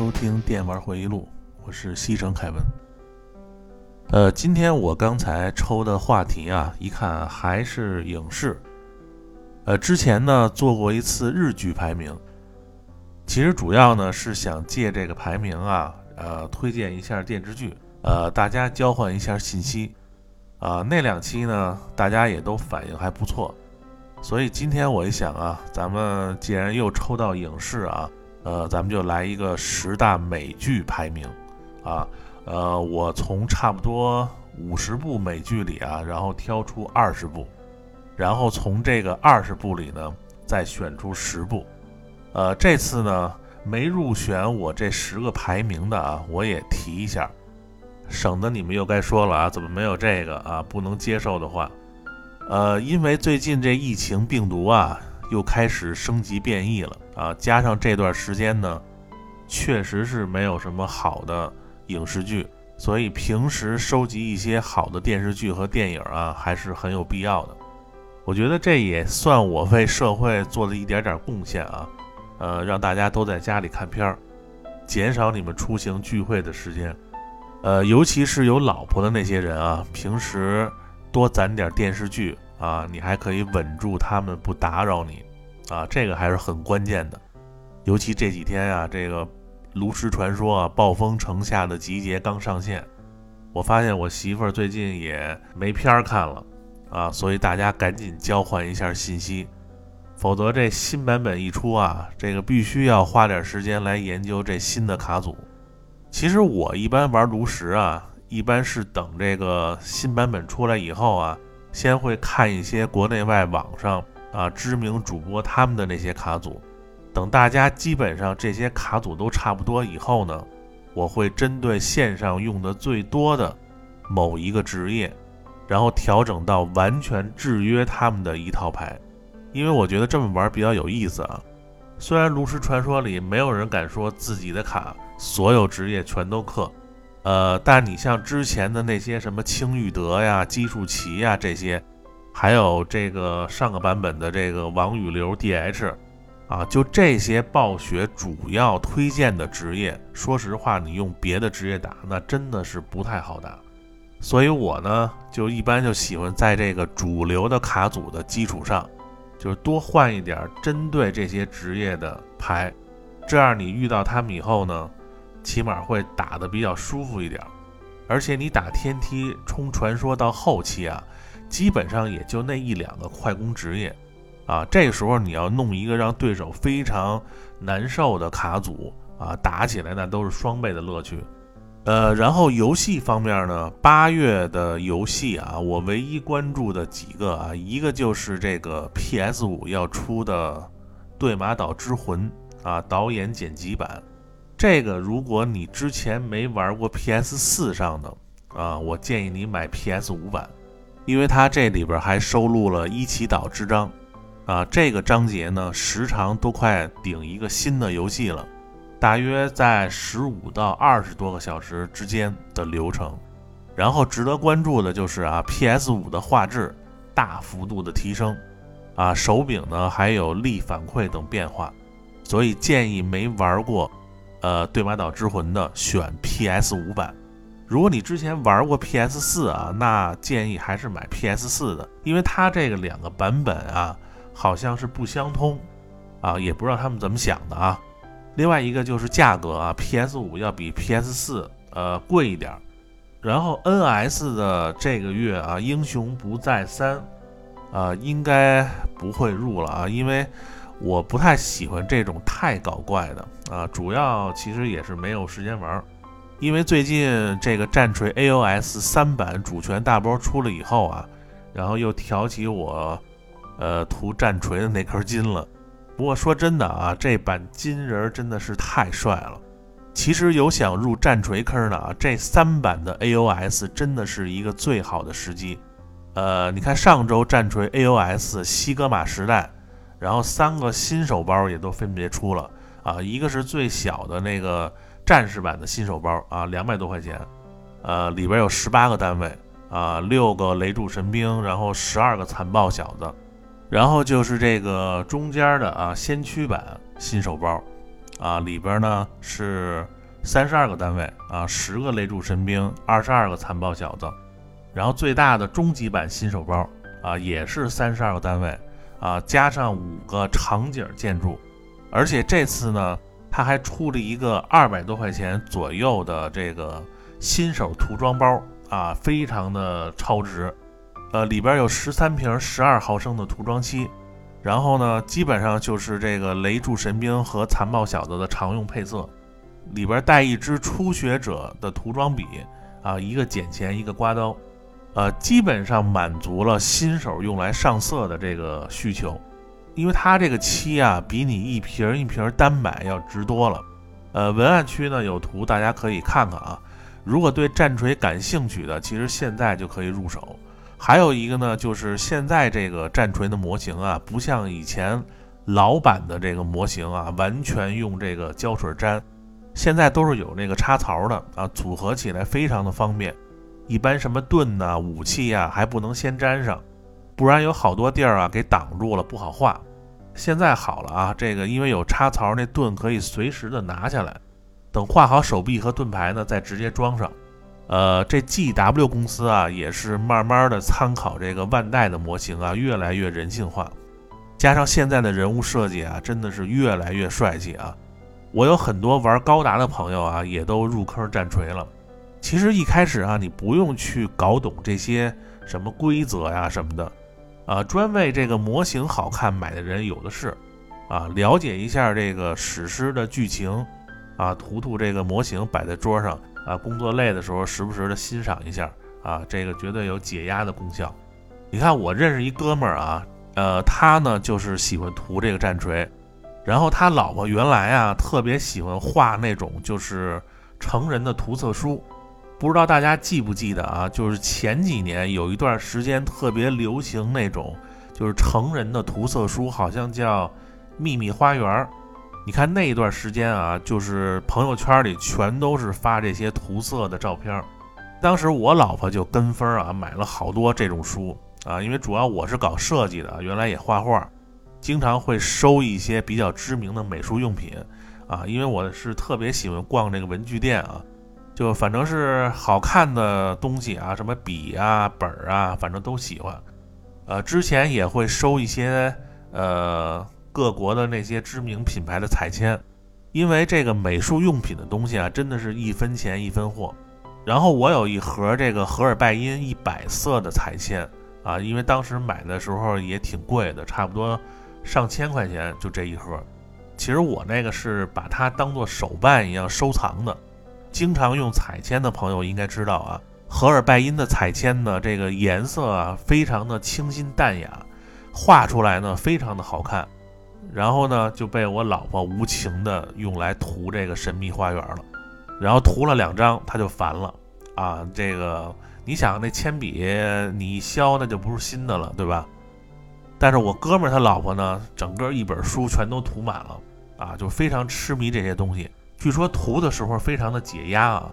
收听《电玩回忆录》，我是西城凯文。呃，今天我刚才抽的话题啊，一看还是影视。呃，之前呢做过一次日剧排名，其实主要呢是想借这个排名啊，呃，推荐一下电视剧，呃，大家交换一下信息。啊，那两期呢，大家也都反应还不错，所以今天我一想啊，咱们既然又抽到影视啊，呃，咱们就来一个十大美剧排名，啊，呃，我从差不多五十部美剧里啊，然后挑出二十部，然后从这个二十部里呢，再选出十部，呃，这次呢没入选我这十个排名的啊，我也提一下。省得你们又该说了啊，怎么没有这个啊？不能接受的话，呃，因为最近这疫情病毒啊又开始升级变异了啊，加上这段时间呢，确实是没有什么好的影视剧，所以平时收集一些好的电视剧和电影啊，还是很有必要的。我觉得这也算我为社会做的一点点贡献啊，呃，让大家都在家里看片儿，减少你们出行聚会的时间。呃，尤其是有老婆的那些人啊，平时多攒点电视剧啊，你还可以稳住他们不打扰你啊，这个还是很关键的。尤其这几天啊，这个《炉石传说》啊，《暴风城下的集结》刚上线，我发现我媳妇儿最近也没片儿看了啊，所以大家赶紧交换一下信息，否则这新版本一出啊，这个必须要花点时间来研究这新的卡组。其实我一般玩炉石啊，一般是等这个新版本出来以后啊，先会看一些国内外网上啊知名主播他们的那些卡组，等大家基本上这些卡组都差不多以后呢，我会针对线上用的最多的某一个职业，然后调整到完全制约他们的一套牌，因为我觉得这么玩比较有意思啊。虽然炉石传说里没有人敢说自己的卡。所有职业全都克，呃，但你像之前的那些什么青玉德呀、基数奇呀这些，还有这个上个版本的这个王宇流 DH，啊，就这些暴雪主要推荐的职业，说实话，你用别的职业打，那真的是不太好打。所以我呢，就一般就喜欢在这个主流的卡组的基础上，就是多换一点针对这些职业的牌，这样你遇到他们以后呢。起码会打得比较舒服一点，而且你打天梯冲传说到后期啊，基本上也就那一两个快攻职业，啊，这时候你要弄一个让对手非常难受的卡组啊，打起来那都是双倍的乐趣。呃，然后游戏方面呢，八月的游戏啊，我唯一关注的几个啊，一个就是这个 PS 五要出的《对马岛之魂》啊，导演剪辑版。这个，如果你之前没玩过 PS 四上的啊，我建议你买 PS 五版，因为它这里边还收录了伊奇岛之章啊。这个章节呢，时长都快顶一个新的游戏了，大约在十五到二十多个小时之间的流程。然后值得关注的就是啊，PS 五的画质大幅度的提升啊，手柄呢还有力反馈等变化，所以建议没玩过。呃，对马岛之魂的选 PS 五版。如果你之前玩过 PS 四啊，那建议还是买 PS 四的，因为它这个两个版本啊，好像是不相通啊，也不知道他们怎么想的啊。另外一个就是价格啊，PS 五要比 PS 四呃贵一点。然后 NS 的这个月啊，英雄不再三啊，应该不会入了啊，因为。我不太喜欢这种太搞怪的啊，主要其实也是没有时间玩，因为最近这个战锤 AOS 三版主权大包出了以后啊，然后又挑起我呃涂战锤的那颗金了。不过说真的啊，这版金人真的是太帅了。其实有想入战锤坑的啊，这三版的 AOS 真的是一个最好的时机。呃，你看上周战锤 AOS 西格玛时代。然后三个新手包也都分别出了啊，一个是最小的那个战士版的新手包啊，两百多块钱，呃，里边有十八个单位啊，六个雷柱神兵，然后十二个残暴小子，然后就是这个中间的啊先驱版新手包，啊，里边呢是三十二个单位啊，十个雷柱神兵，二十二个残暴小子，然后最大的终极版新手包啊也是三十二个单位啊，加上五个场景建筑，而且这次呢他还出了一个二百多块钱左右的这个新手涂装包啊，非常的超值。呃，里边有十三瓶十二毫升的涂装漆，然后呢，基本上就是这个雷柱神兵和残暴小子的常用配色。里边带一支初学者的涂装笔啊，一个剪钳，一个刮刀，呃，基本上满足了新手用来上色的这个需求。因为它这个漆啊，比你一瓶一瓶单买要值多了。呃，文案区呢有图，大家可以看看啊。如果对战锤感兴趣的，其实现在就可以入手。还有一个呢，就是现在这个战锤的模型啊，不像以前老版的这个模型啊，完全用这个胶水粘，现在都是有那个插槽的啊，组合起来非常的方便。一般什么盾呐、武器呀，还不能先粘上，不然有好多地儿啊给挡住了，不好画。现在好了啊，这个因为有插槽，那盾可以随时的拿下来，等画好手臂和盾牌呢，再直接装上。呃，这 G W 公司啊，也是慢慢的参考这个万代的模型啊，越来越人性化，加上现在的人物设计啊，真的是越来越帅气啊。我有很多玩高达的朋友啊，也都入坑战锤了。其实一开始啊，你不用去搞懂这些什么规则呀什么的，啊，专为这个模型好看买的人有的是，啊，了解一下这个史诗的剧情，啊，涂涂这个模型摆在桌上。啊，工作累的时候，时不时的欣赏一下啊，这个绝对有解压的功效。你看，我认识一哥们儿啊，呃，他呢就是喜欢涂这个战锤，然后他老婆原来啊特别喜欢画那种就是成人的涂色书，不知道大家记不记得啊？就是前几年有一段时间特别流行那种就是成人的涂色书，好像叫《秘密花园》。你看那一段时间啊，就是朋友圈里全都是发这些涂色的照片。当时我老婆就跟风啊，买了好多这种书啊，因为主要我是搞设计的，原来也画画，经常会收一些比较知名的美术用品啊。因为我是特别喜欢逛这个文具店啊，就反正是好看的东西啊，什么笔啊、本儿啊，反正都喜欢。呃，之前也会收一些呃。各国的那些知名品牌的彩铅，因为这个美术用品的东西啊，真的是一分钱一分货。然后我有一盒这个荷尔拜因一百色的彩铅啊，因为当时买的时候也挺贵的，差不多上千块钱就这一盒。其实我那个是把它当做手办一样收藏的。经常用彩铅的朋友应该知道啊，荷尔拜因的彩铅呢，这个颜色啊非常的清新淡雅，画出来呢非常的好看。然后呢，就被我老婆无情的用来涂这个神秘花园了，然后涂了两张，他就烦了啊！这个你想，那铅笔你一削，那就不是新的了，对吧？但是我哥们儿他老婆呢，整个一本书全都涂满了啊，就非常痴迷这些东西。据说涂的时候非常的解压啊。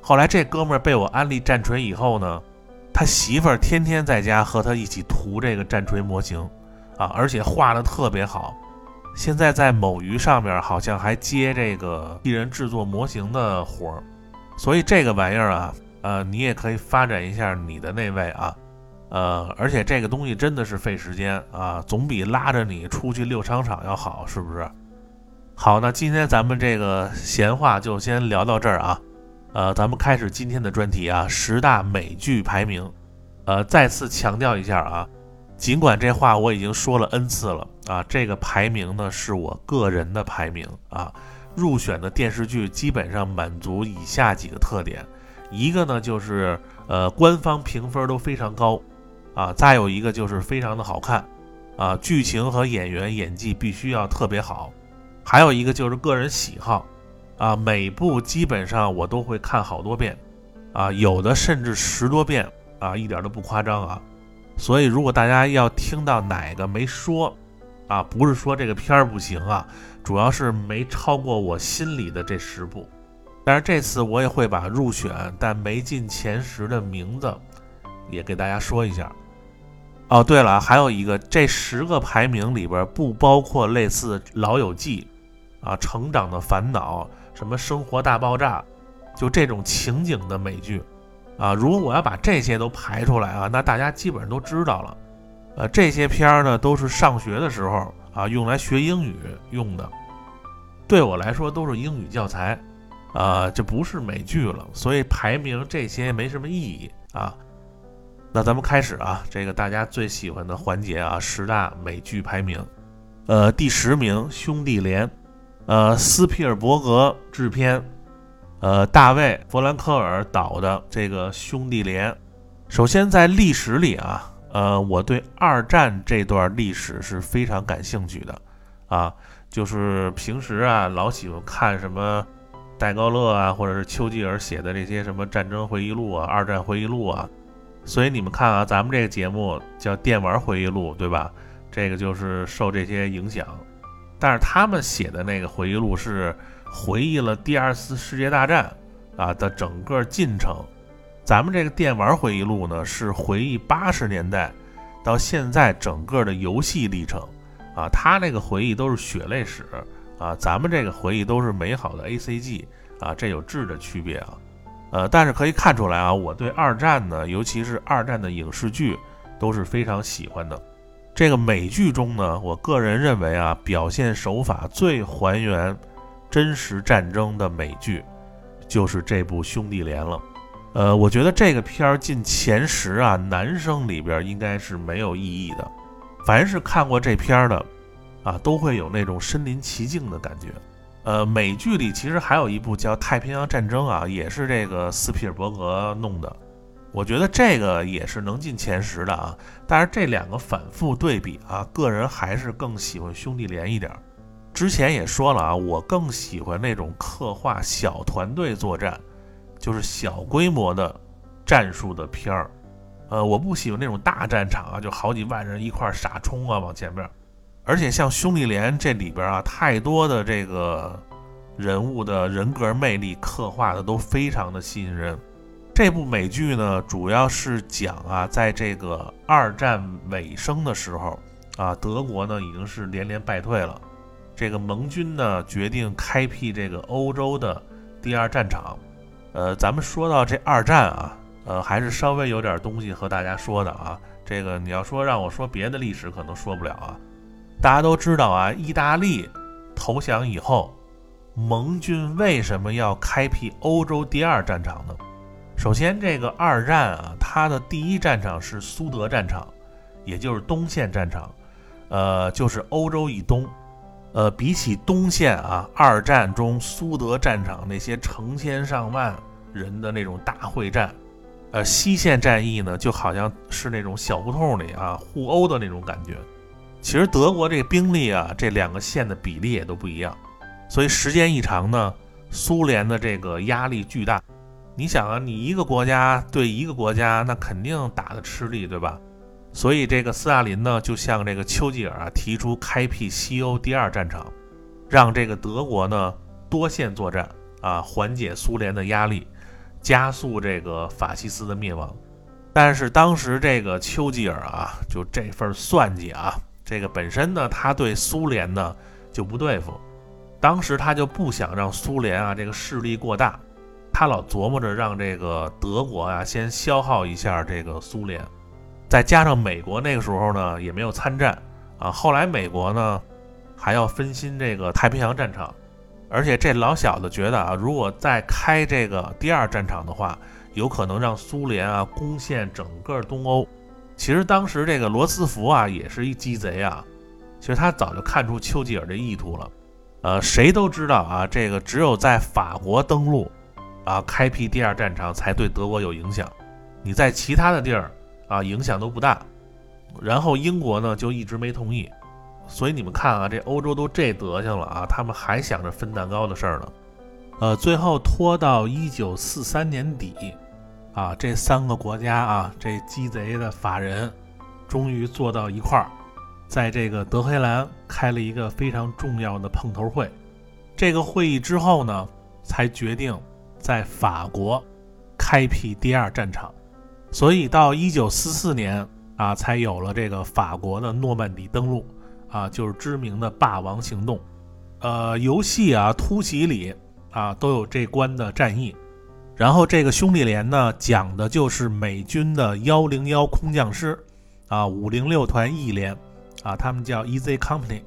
后来这哥们儿被我安利战锤以后呢，他媳妇儿天天在家和他一起涂这个战锤模型啊，而且画的特别好。现在在某鱼上面好像还接这个替人制作模型的活儿，所以这个玩意儿啊，呃，你也可以发展一下你的那位啊，呃，而且这个东西真的是费时间啊，总比拉着你出去溜商场要好，是不是？好，那今天咱们这个闲话就先聊到这儿啊，呃，咱们开始今天的专题啊，十大美剧排名，呃，再次强调一下啊。尽管这话我已经说了 n 次了啊，这个排名呢是我个人的排名啊。入选的电视剧基本上满足以下几个特点：一个呢就是呃官方评分都非常高啊，再有一个就是非常的好看啊，剧情和演员演技必须要特别好，还有一个就是个人喜好啊，每部基本上我都会看好多遍啊，有的甚至十多遍啊，一点都不夸张啊。所以，如果大家要听到哪个没说，啊，不是说这个片儿不行啊，主要是没超过我心里的这十部。但是这次我也会把入选但没进前十的名字也给大家说一下。哦，对了，还有一个，这十个排名里边不包括类似《老友记》啊，成长的烦恼，什么生活大爆炸，就这种情景的美剧啊。如果我要把这些都排出来啊，那大家基本上都知道了。呃，这些片儿呢，都是上学的时候啊用来学英语用的，对我来说都是英语教材啊，这不是美剧了，所以排名这些没什么意义啊。那咱们开始啊，这个大家最喜欢的环节啊，十大美剧排名。呃，第十名《兄弟连》，呃，斯皮尔伯格制片，呃，大卫·弗兰克尔导的这个《兄弟连》。首先在历史里啊，呃，我对二战这段历史是非常感兴趣的啊，就是平时啊老喜欢看什么戴高乐啊，或者是丘吉尔写的这些什么战争回忆录啊、二战回忆录啊。所以你们看啊，咱们这个节目叫《电玩回忆录》，对吧？这个就是受这些影响。但是他们写的那个回忆录是回忆了第二次世界大战啊的整个进程。咱们这个电玩回忆录呢，是回忆八十年代到现在整个的游戏历程啊。他那个回忆都是血泪史啊，咱们这个回忆都是美好的 A C G 啊，这有质的区别啊。呃，但是可以看出来啊，我对二战呢，尤其是二战的影视剧，都是非常喜欢的。这个美剧中呢，我个人认为啊，表现手法最还原真实战争的美剧，就是这部《兄弟连》了。呃，我觉得这个片儿进前十啊，男生里边应该是没有异议的。凡是看过这片儿的，啊，都会有那种身临其境的感觉。呃，美剧里其实还有一部叫《太平洋战争》啊，也是这个斯皮尔伯格弄的。我觉得这个也是能进前十的啊。但是这两个反复对比啊，个人还是更喜欢《兄弟连》一点。之前也说了啊，我更喜欢那种刻画小团队作战，就是小规模的战术的片儿。呃，我不喜欢那种大战场啊，就好几万人一块傻冲啊，往前面。而且像兄弟连这里边啊，太多的这个人物的人格魅力刻画的都非常的吸引人。这部美剧呢，主要是讲啊，在这个二战尾声的时候啊，德国呢已经是连连败退了，这个盟军呢决定开辟这个欧洲的第二战场。呃，咱们说到这二战啊，呃，还是稍微有点东西和大家说的啊。这个你要说让我说别的历史，可能说不了啊。大家都知道啊，意大利投降以后，盟军为什么要开辟欧洲第二战场呢？首先，这个二战啊，它的第一战场是苏德战场，也就是东线战场，呃，就是欧洲以东。呃，比起东线啊，二战中苏德战场那些成千上万人的那种大会战，呃，西线战役呢，就好像是那种小胡同里啊互殴的那种感觉。其实德国这个兵力啊，这两个线的比例也都不一样，所以时间一长呢，苏联的这个压力巨大。你想啊，你一个国家对一个国家，那肯定打得吃力，对吧？所以这个斯大林呢，就向这个丘吉尔啊提出开辟西欧第二战场，让这个德国呢多线作战啊，缓解苏联的压力，加速这个法西斯的灭亡。但是当时这个丘吉尔啊，就这份算计啊。这个本身呢，他对苏联呢就不对付，当时他就不想让苏联啊这个势力过大，他老琢磨着让这个德国啊先消耗一下这个苏联，再加上美国那个时候呢也没有参战啊，后来美国呢还要分心这个太平洋战场，而且这老小子觉得啊，如果再开这个第二战场的话，有可能让苏联啊攻陷整个东欧。其实当时这个罗斯福啊，也是一鸡贼啊。其实他早就看出丘吉尔的意图了。呃，谁都知道啊，这个只有在法国登陆，啊，开辟第二战场才对德国有影响。你在其他的地儿啊，影响都不大。然后英国呢，就一直没同意。所以你们看啊，这欧洲都这德行了啊，他们还想着分蛋糕的事儿呢。呃，最后拖到一九四三年底。啊，这三个国家啊，这鸡贼的法人，终于坐到一块儿，在这个德黑兰开了一个非常重要的碰头会。这个会议之后呢，才决定在法国开辟第二战场。所以到一九四四年啊，才有了这个法国的诺曼底登陆啊，就是知名的霸王行动。呃，游戏啊、突袭里啊都有这关的战役。然后这个兄弟连呢，讲的就是美军的幺零幺空降师啊，五零六团 E 连啊，他们叫 Easy Company，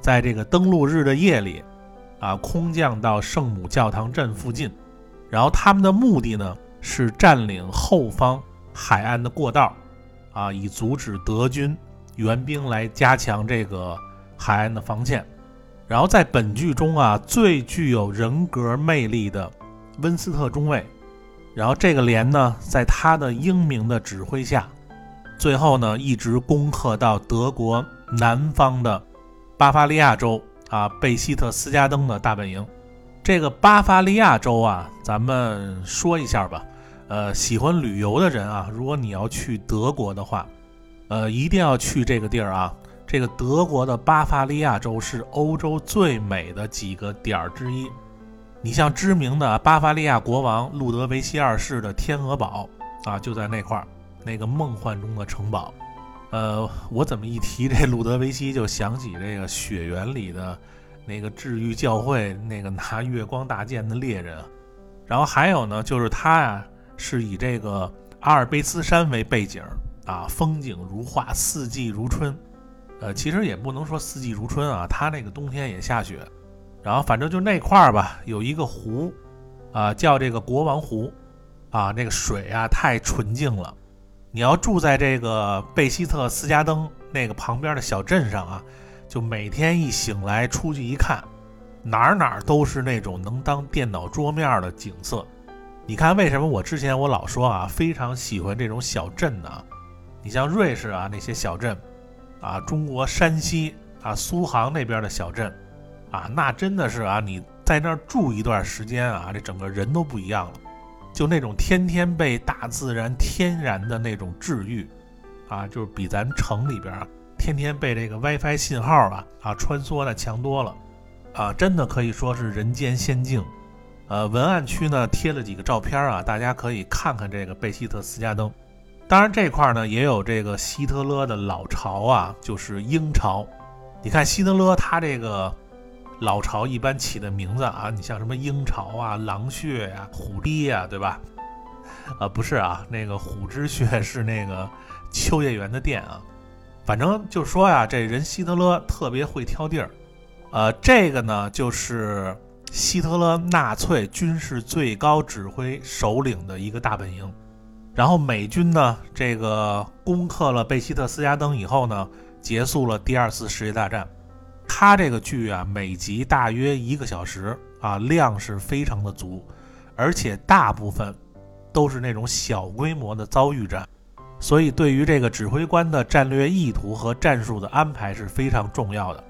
在这个登陆日的夜里啊，空降到圣母教堂镇附近。然后他们的目的呢，是占领后方海岸的过道啊，以阻止德军援兵来加强这个海岸的防线。然后在本剧中啊，最具有人格魅力的。温斯特中尉，然后这个连呢，在他的英明的指挥下，最后呢，一直攻克到德国南方的巴伐利亚州啊，贝希特斯加登的大本营。这个巴伐利亚州啊，咱们说一下吧。呃，喜欢旅游的人啊，如果你要去德国的话，呃，一定要去这个地儿啊。这个德国的巴伐利亚州是欧洲最美的几个点儿之一。你像知名的巴伐利亚国王路德维希二世的天鹅堡啊，就在那块儿，那个梦幻中的城堡。呃，我怎么一提这路德维希，就想起这个《雪原》里的那个治愈教会那个拿月光大剑的猎人。然后还有呢，就是他呀，是以这个阿尔卑斯山为背景啊，风景如画，四季如春。呃，其实也不能说四季如春啊，他那个冬天也下雪。然后反正就那块儿吧，有一个湖，啊，叫这个国王湖，啊，那个水啊太纯净了。你要住在这个贝希特斯加登那个旁边的小镇上啊，就每天一醒来出去一看，哪儿哪儿都是那种能当电脑桌面的景色。你看为什么我之前我老说啊，非常喜欢这种小镇呢？你像瑞士啊那些小镇，啊，中国山西啊苏杭那边的小镇。啊，那真的是啊！你在那儿住一段时间啊，这整个人都不一样了，就那种天天被大自然天然的那种治愈，啊，就是比咱城里边天天被这个 WiFi 信号啊啊穿梭的强多了，啊，真的可以说是人间仙境。呃，文案区呢贴了几个照片啊，大家可以看看这个贝希特斯加登。当然这块呢也有这个希特勒的老巢啊，就是鹰巢。你看希特勒他这个。老巢一般起的名字啊，你像什么鹰巢啊、狼穴呀、虎堤呀，对吧？啊，不是啊，那个虎之穴是那个秋叶原的店啊。反正就说呀，这人希特勒特别会挑地儿。呃，这个呢，就是希特勒纳粹军事最高指挥首领的一个大本营。然后美军呢，这个攻克了贝希特斯加登以后呢，结束了第二次世界大战。他这个剧啊，每集大约一个小时啊，量是非常的足，而且大部分都是那种小规模的遭遇战，所以对于这个指挥官的战略意图和战术的安排是非常重要的。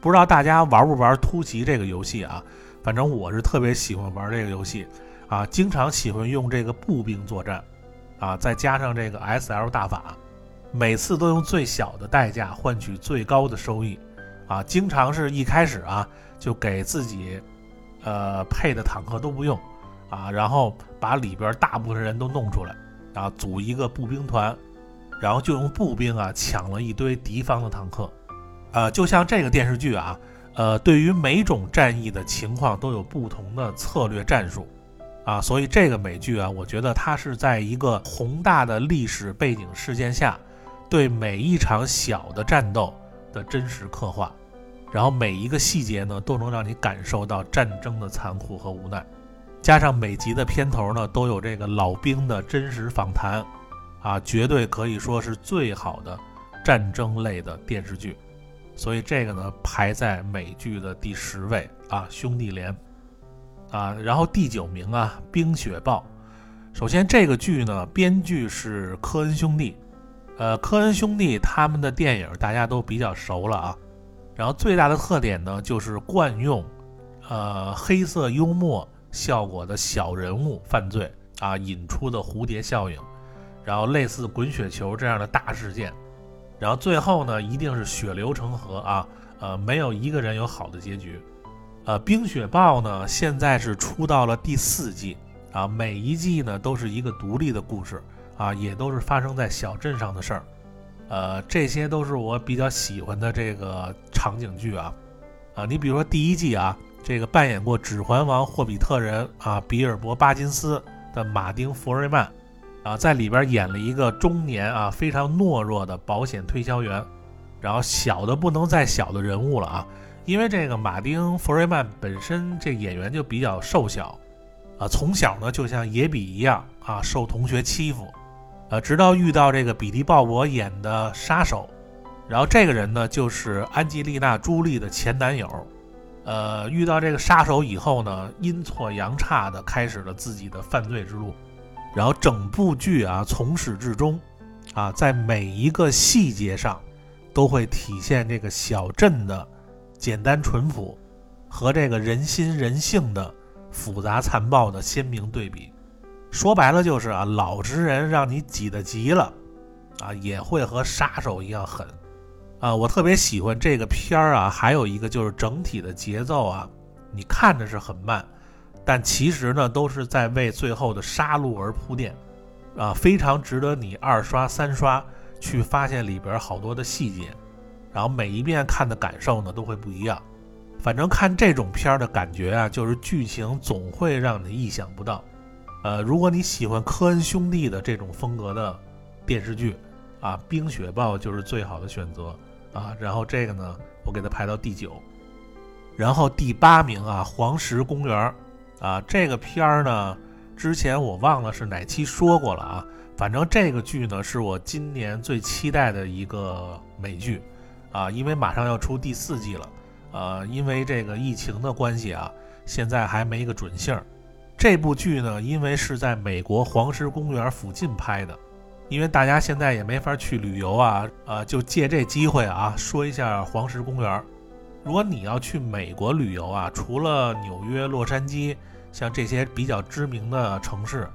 不知道大家玩不玩突袭这个游戏啊？反正我是特别喜欢玩这个游戏啊，经常喜欢用这个步兵作战啊，再加上这个 SL 大法，每次都用最小的代价换取最高的收益。啊，经常是一开始啊，就给自己，呃，配的坦克都不用，啊，然后把里边大部分人都弄出来，啊，组一个步兵团，然后就用步兵啊抢了一堆敌方的坦克，呃，就像这个电视剧啊，呃，对于每种战役的情况都有不同的策略战术，啊，所以这个美剧啊，我觉得它是在一个宏大的历史背景事件下，对每一场小的战斗。的真实刻画，然后每一个细节呢都能让你感受到战争的残酷和无奈，加上每集的片头呢都有这个老兵的真实访谈，啊，绝对可以说是最好的战争类的电视剧，所以这个呢排在美剧的第十位啊，兄弟连，啊，然后第九名啊，冰雪暴。首先这个剧呢编剧是科恩兄弟。呃，科恩兄弟他们的电影大家都比较熟了啊，然后最大的特点呢就是惯用，呃，黑色幽默效果的小人物犯罪啊引出的蝴蝶效应，然后类似滚雪球这样的大事件，然后最后呢一定是血流成河啊，呃，没有一个人有好的结局。呃，冰雪暴呢现在是出到了第四季啊，每一季呢都是一个独立的故事。啊，也都是发生在小镇上的事儿，呃，这些都是我比较喜欢的这个场景剧啊，啊，你比如说第一季啊，这个扮演过《指环王》霍比特人啊比尔博巴金斯的马丁弗瑞曼啊，在里边演了一个中年啊非常懦弱的保险推销员，然后小的不能再小的人物了啊，因为这个马丁弗瑞曼本身这演员就比较瘦小啊，从小呢就像野比一样啊受同学欺负。呃，直到遇到这个比利·鲍勃演的杀手，然后这个人呢就是安吉丽娜·朱莉的前男友。呃，遇到这个杀手以后呢，阴错阳差的开始了自己的犯罪之路。然后整部剧啊，从始至终，啊，在每一个细节上，都会体现这个小镇的简单淳朴和这个人心人性的复杂残暴的鲜明对比。说白了就是啊，老实人让你挤得急了，啊，也会和杀手一样狠，啊，我特别喜欢这个片儿啊。还有一个就是整体的节奏啊，你看着是很慢，但其实呢都是在为最后的杀戮而铺垫，啊，非常值得你二刷三刷去发现里边好多的细节，然后每一遍看的感受呢都会不一样。反正看这种片儿的感觉啊，就是剧情总会让你意想不到。呃，如果你喜欢科恩兄弟的这种风格的电视剧，啊，《冰雪暴》就是最好的选择啊。然后这个呢，我给它排到第九。然后第八名啊，《黄石公园》啊，这个片儿呢，之前我忘了是哪期说过了啊。反正这个剧呢，是我今年最期待的一个美剧啊，因为马上要出第四季了。呃，因为这个疫情的关系啊，现在还没一个准信儿。这部剧呢，因为是在美国黄石公园附近拍的，因为大家现在也没法去旅游啊，呃，就借这机会啊，说一下黄石公园。如果你要去美国旅游啊，除了纽约、洛杉矶，像这些比较知名的城市，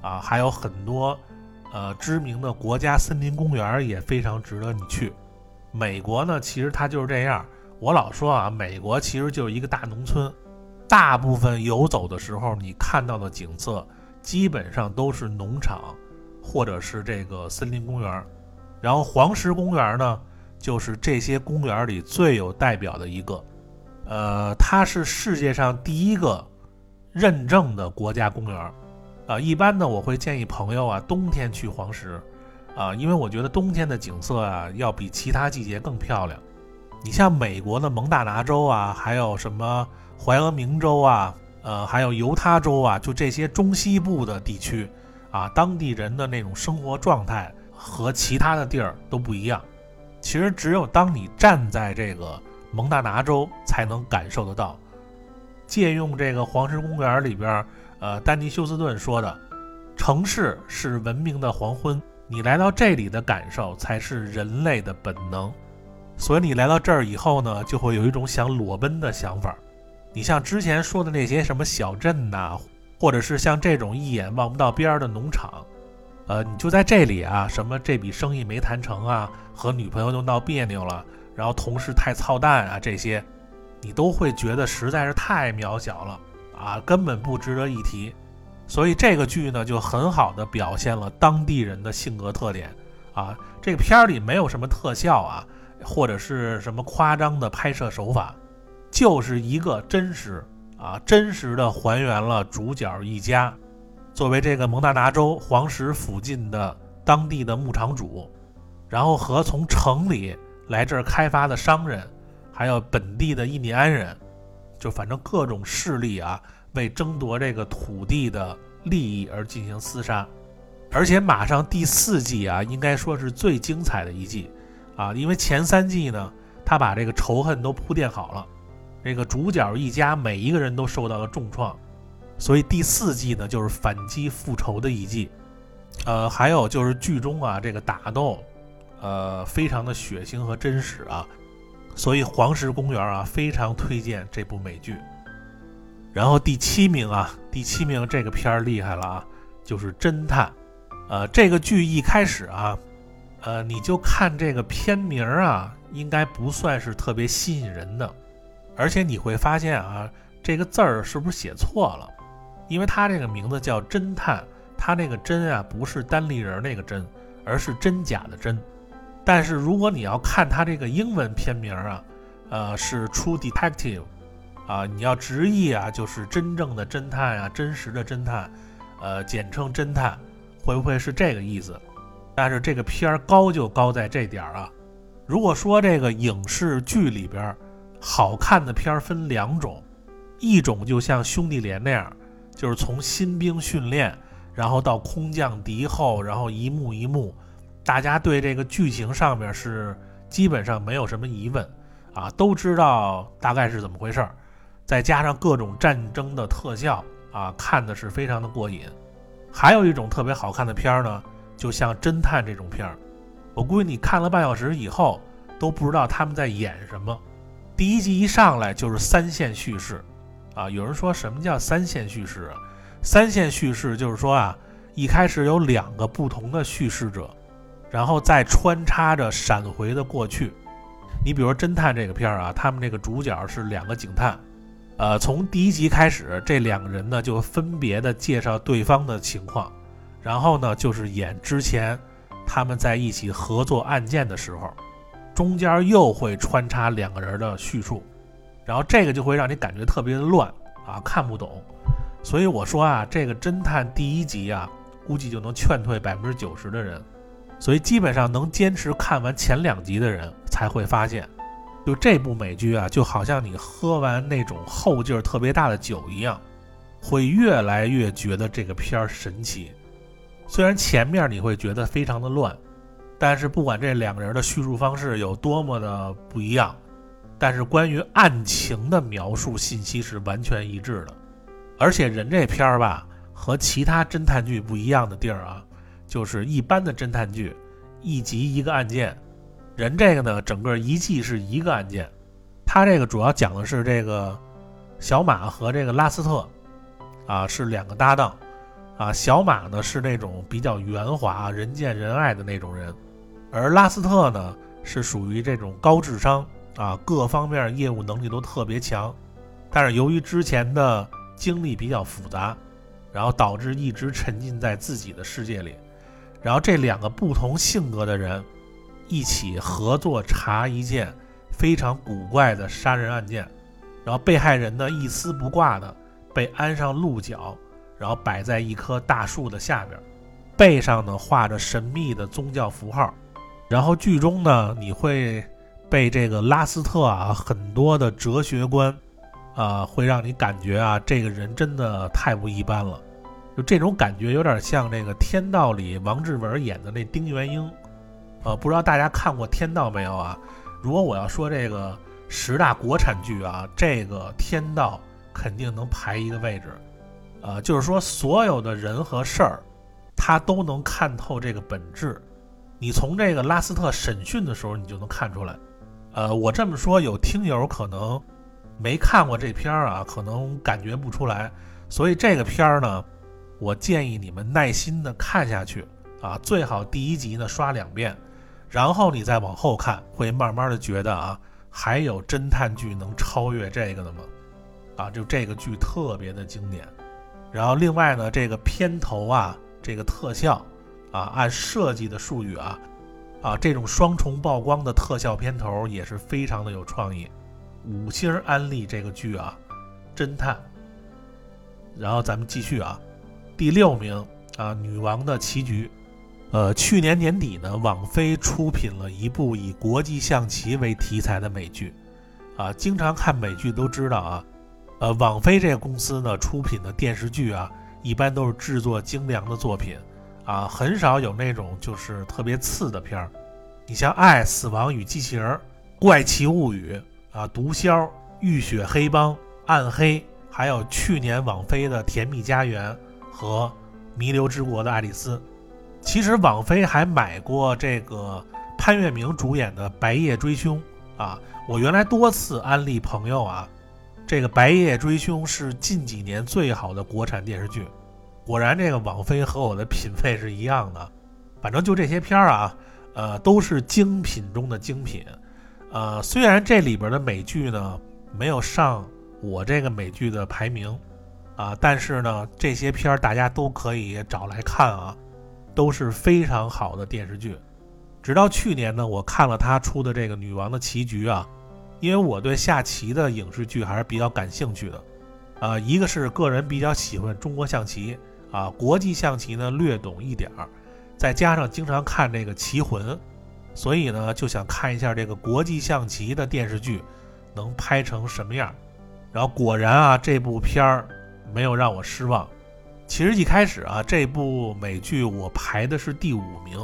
啊，还有很多呃知名的国家森林公园也非常值得你去。美国呢，其实它就是这样，我老说啊，美国其实就是一个大农村。大部分游走的时候，你看到的景色基本上都是农场，或者是这个森林公园。然后黄石公园呢，就是这些公园里最有代表的一个。呃，它是世界上第一个认证的国家公园。啊，一般呢，我会建议朋友啊，冬天去黄石，啊，因为我觉得冬天的景色啊，要比其他季节更漂亮。你像美国的蒙大拿州啊，还有什么？怀俄明州啊，呃，还有犹他州啊，就这些中西部的地区，啊，当地人的那种生活状态和其他的地儿都不一样。其实只有当你站在这个蒙大拿州，才能感受得到。借用这个黄石公园里边，呃，丹尼休斯顿说的：“城市是文明的黄昏，你来到这里的感受才是人类的本能。”所以你来到这儿以后呢，就会有一种想裸奔的想法。你像之前说的那些什么小镇呐，或者是像这种一眼望不到边儿的农场，呃，你就在这里啊，什么这笔生意没谈成啊，和女朋友就闹别扭了，然后同事太操蛋啊，这些，你都会觉得实在是太渺小了啊，根本不值得一提。所以这个剧呢，就很好的表现了当地人的性格特点啊。这个片儿里没有什么特效啊，或者是什么夸张的拍摄手法。就是一个真实啊，真实的还原了主角一家，作为这个蒙大拿州黄石附近的当地的牧场主，然后和从城里来这儿开发的商人，还有本地的印第安人，就反正各种势力啊，为争夺这个土地的利益而进行厮杀。而且马上第四季啊，应该说是最精彩的一季啊，因为前三季呢，他把这个仇恨都铺垫好了。这个主角一家每一个人都受到了重创，所以第四季呢就是反击复仇的一季。呃，还有就是剧中啊这个打斗，呃，非常的血腥和真实啊，所以黄石公园啊非常推荐这部美剧。然后第七名啊，第七名这个片儿厉害了啊，就是侦探。呃，这个剧一开始啊，呃，你就看这个片名啊，应该不算是特别吸引人的。而且你会发现啊，这个字儿是不是写错了？因为它这个名字叫侦探，它那个真啊不是单立人那个真，而是真假的真。但是如果你要看它这个英文片名啊，呃，是 True Detective，啊，你要直译啊，就是真正的侦探啊，真实的侦探，呃，简称侦探，会不会是这个意思？但是这个片儿高就高在这点儿啊。如果说这个影视剧里边儿好看的片儿分两种，一种就像兄弟连那样，就是从新兵训练，然后到空降敌后，然后一幕一幕，大家对这个剧情上面是基本上没有什么疑问啊，都知道大概是怎么回事儿，再加上各种战争的特效啊，看的是非常的过瘾。还有一种特别好看的片儿呢，就像侦探这种片儿。我估计你看了半小时以后都不知道他们在演什么。第一集一上来就是三线叙事，啊，有人说什么叫三线叙事？三线叙事就是说啊，一开始有两个不同的叙事者，然后再穿插着闪回的过去。你比如说侦探这个片儿啊，他们这个主角是两个警探，呃，从第一集开始，这两个人呢就分别的介绍对方的情况，然后呢就是演之前。他们在一起合作案件的时候，中间又会穿插两个人的叙述，然后这个就会让你感觉特别的乱啊，看不懂。所以我说啊，这个侦探第一集啊，估计就能劝退百分之九十的人。所以基本上能坚持看完前两集的人，才会发现，就这部美剧啊，就好像你喝完那种后劲儿特别大的酒一样，会越来越觉得这个片儿神奇。虽然前面你会觉得非常的乱，但是不管这两个人的叙述方式有多么的不一样，但是关于案情的描述信息是完全一致的。而且人这片儿吧，和其他侦探剧不一样的地儿啊，就是一般的侦探剧一集一个案件，人这个呢，整个一季是一个案件。他这个主要讲的是这个小马和这个拉斯特啊是两个搭档。啊，小马呢是那种比较圆滑、人见人爱的那种人，而拉斯特呢是属于这种高智商啊，各方面业务能力都特别强，但是由于之前的经历比较复杂，然后导致一直沉浸在自己的世界里，然后这两个不同性格的人一起合作查一件非常古怪的杀人案件，然后被害人呢一丝不挂的被安上鹿角。然后摆在一棵大树的下边，背上呢画着神秘的宗教符号。然后剧中呢，你会被这个拉斯特啊很多的哲学观，啊，会让你感觉啊这个人真的太不一般了。就这种感觉有点像这个《天道》里王志文演的那丁元英。呃，不知道大家看过《天道》没有啊？如果我要说这个十大国产剧啊，这个《天道》肯定能排一个位置。呃，就是说，所有的人和事儿，他都能看透这个本质。你从这个拉斯特审讯的时候，你就能看出来。呃，我这么说，有听友可能没看过这片儿啊，可能感觉不出来。所以这个片儿呢，我建议你们耐心的看下去啊，最好第一集呢刷两遍，然后你再往后看，会慢慢的觉得啊，还有侦探剧能超越这个的吗？啊，就这个剧特别的经典。然后另外呢，这个片头啊，这个特效啊，按设计的术语啊，啊，这种双重曝光的特效片头也是非常的有创意，五星安利这个剧啊，侦探。然后咱们继续啊，第六名啊，女王的棋局，呃，去年年底呢，网飞出品了一部以国际象棋为题材的美剧，啊，经常看美剧都知道啊。呃，网飞这个公司呢，出品的电视剧啊，一般都是制作精良的作品，啊，很少有那种就是特别次的片儿。你像《爱、死亡与机器人》《怪奇物语》啊，《毒枭》《浴血黑帮》《暗黑》，还有去年网飞的《甜蜜家园》和《弥留之国的爱丽丝》。其实网飞还买过这个潘粤明主演的《白夜追凶》啊，我原来多次安利朋友啊。这个《白夜追凶》是近几年最好的国产电视剧，果然这个网飞和我的品味是一样的。反正就这些片儿啊，呃，都是精品中的精品。呃，虽然这里边的美剧呢没有上我这个美剧的排名啊，但是呢，这些片儿大家都可以找来看啊，都是非常好的电视剧。直到去年呢，我看了他出的这个《女王的棋局》啊。因为我对下棋的影视剧还是比较感兴趣的。呃，一个是个人比较喜欢中国象棋啊，国际象棋呢略懂一点儿，再加上经常看这个《棋魂》，所以呢就想看一下这个国际象棋的电视剧能拍成什么样。然后果然啊，这部片儿没有让我失望。其实一开始啊，这部美剧我排的是第五名，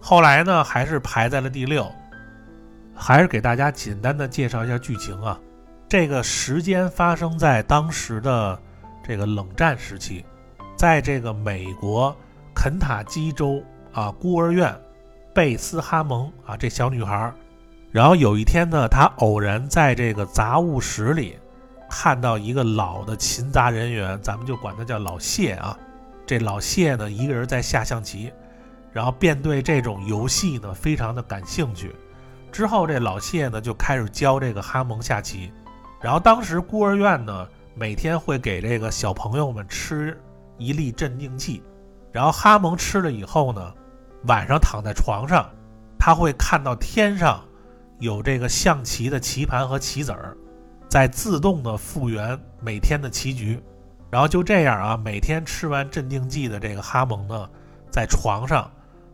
后来呢还是排在了第六。还是给大家简单的介绍一下剧情啊。这个时间发生在当时的这个冷战时期，在这个美国肯塔基州啊孤儿院，贝斯哈蒙啊这小女孩，然后有一天呢，她偶然在这个杂物室里看到一个老的勤杂人员，咱们就管他叫老谢啊。这老谢呢，一个人在下象棋，然后便对这种游戏呢非常的感兴趣。之后这老谢呢就开始教这个哈蒙下棋。然后当时孤儿院呢，每天会给这个小朋友们吃一粒镇定剂，然后哈蒙吃了以后呢，晚上躺在床上，他会看到天上有这个象棋的棋盘和棋子儿，在自动的复原每天的棋局。然后就这样啊，每天吃完镇定剂的这个哈蒙呢，在床上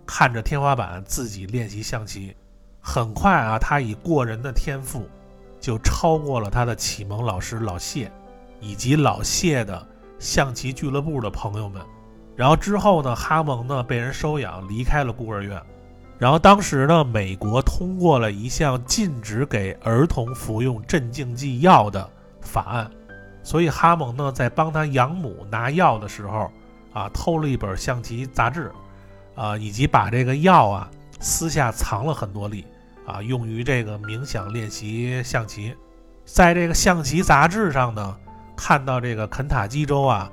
看着天花板自己练习象棋，很快啊，他以过人的天赋。就超过了他的启蒙老师老谢，以及老谢的象棋俱乐部的朋友们。然后之后呢，哈蒙呢被人收养，离开了孤儿院。然后当时呢，美国通过了一项禁止给儿童服用镇静剂药的法案，所以哈蒙呢在帮他养母拿药的时候，啊，偷了一本象棋杂志，啊，以及把这个药啊私下藏了很多粒。啊，用于这个冥想练习象棋，在这个象棋杂志上呢，看到这个肯塔基州啊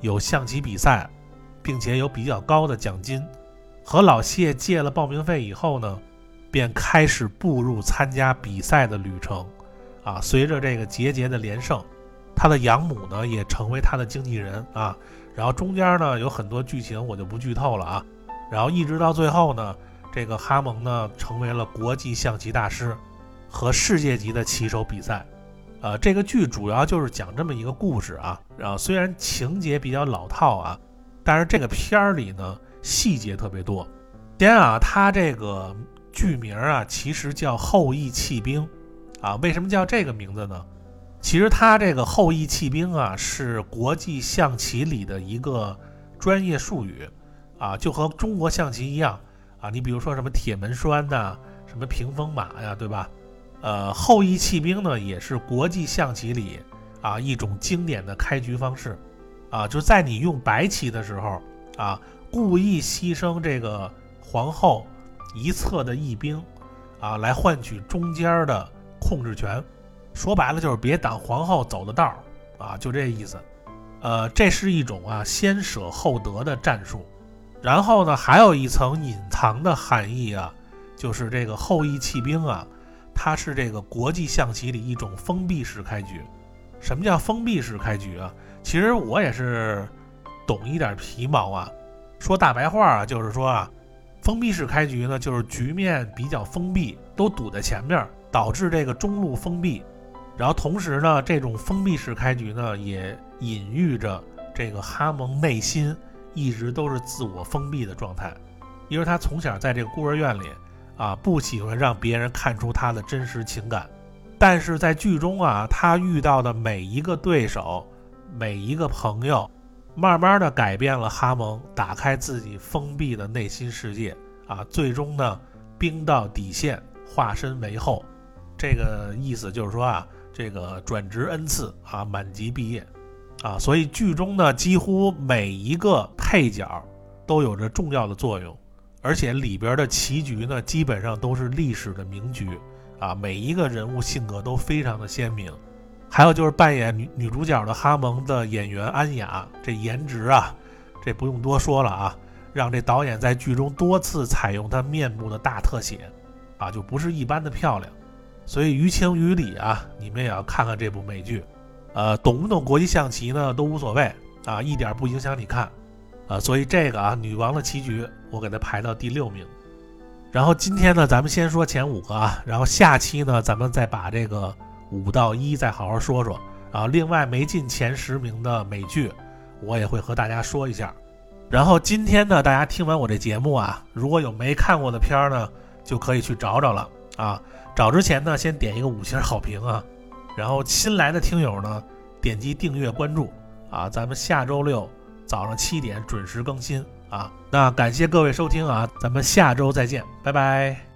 有象棋比赛，并且有比较高的奖金。和老谢借了报名费以后呢，便开始步入参加比赛的旅程。啊，随着这个节节的连胜，他的养母呢也成为他的经纪人啊。然后中间呢有很多剧情我就不剧透了啊。然后一直到最后呢。这个哈蒙呢，成为了国际象棋大师和世界级的棋手比赛。呃，这个剧主要就是讲这么一个故事啊。然后虽然情节比较老套啊，但是这个片儿里呢，细节特别多。先啊，它这个剧名啊，其实叫《后羿弃兵》啊。为什么叫这个名字呢？其实它这个“后羿弃兵”啊，是国际象棋里的一个专业术语啊，就和中国象棋一样。啊，你比如说什么铁门栓呐，什么屏风马呀，对吧？呃，后羿弃兵呢，也是国际象棋里啊一种经典的开局方式。啊，就在你用白棋的时候啊，故意牺牲这个皇后一侧的义兵啊，来换取中间的控制权。说白了就是别挡皇后走的道儿啊，就这意思。呃，这是一种啊先舍后得的战术。然后呢，还有一层隐藏的含义啊，就是这个后羿弃兵啊，它是这个国际象棋里一种封闭式开局。什么叫封闭式开局啊？其实我也是懂一点皮毛啊。说大白话啊，就是说啊，封闭式开局呢，就是局面比较封闭，都堵在前面，导致这个中路封闭。然后同时呢，这种封闭式开局呢，也隐喻着这个哈蒙内心。一直都是自我封闭的状态，因为他从小在这个孤儿院里，啊，不喜欢让别人看出他的真实情感。但是在剧中啊，他遇到的每一个对手，每一个朋友，慢慢的改变了哈蒙，打开自己封闭的内心世界，啊，最终呢，兵到底线，化身为后。这个意思就是说啊，这个转职恩赐啊，满级毕业。啊，所以剧中呢，几乎每一个配角都有着重要的作用，而且里边的棋局呢，基本上都是历史的名局啊。每一个人物性格都非常的鲜明。还有就是扮演女女主角的哈蒙的演员安雅，这颜值啊，这不用多说了啊，让这导演在剧中多次采用她面部的大特写，啊，就不是一般的漂亮。所以于情于理啊，你们也要看看这部美剧。呃，懂不懂国际象棋呢？都无所谓啊，一点不影响你看，啊，所以这个啊，女王的棋局我给它排到第六名。然后今天呢，咱们先说前五个啊，然后下期呢，咱们再把这个五到一再好好说说。然后另外没进前十名的美剧，我也会和大家说一下。然后今天呢，大家听完我这节目啊，如果有没看过的片儿呢，就可以去找找了啊。找之前呢，先点一个五星好评啊。然后新来的听友呢，点击订阅关注啊。咱们下周六早上七点准时更新啊。那感谢各位收听啊，咱们下周再见，拜拜。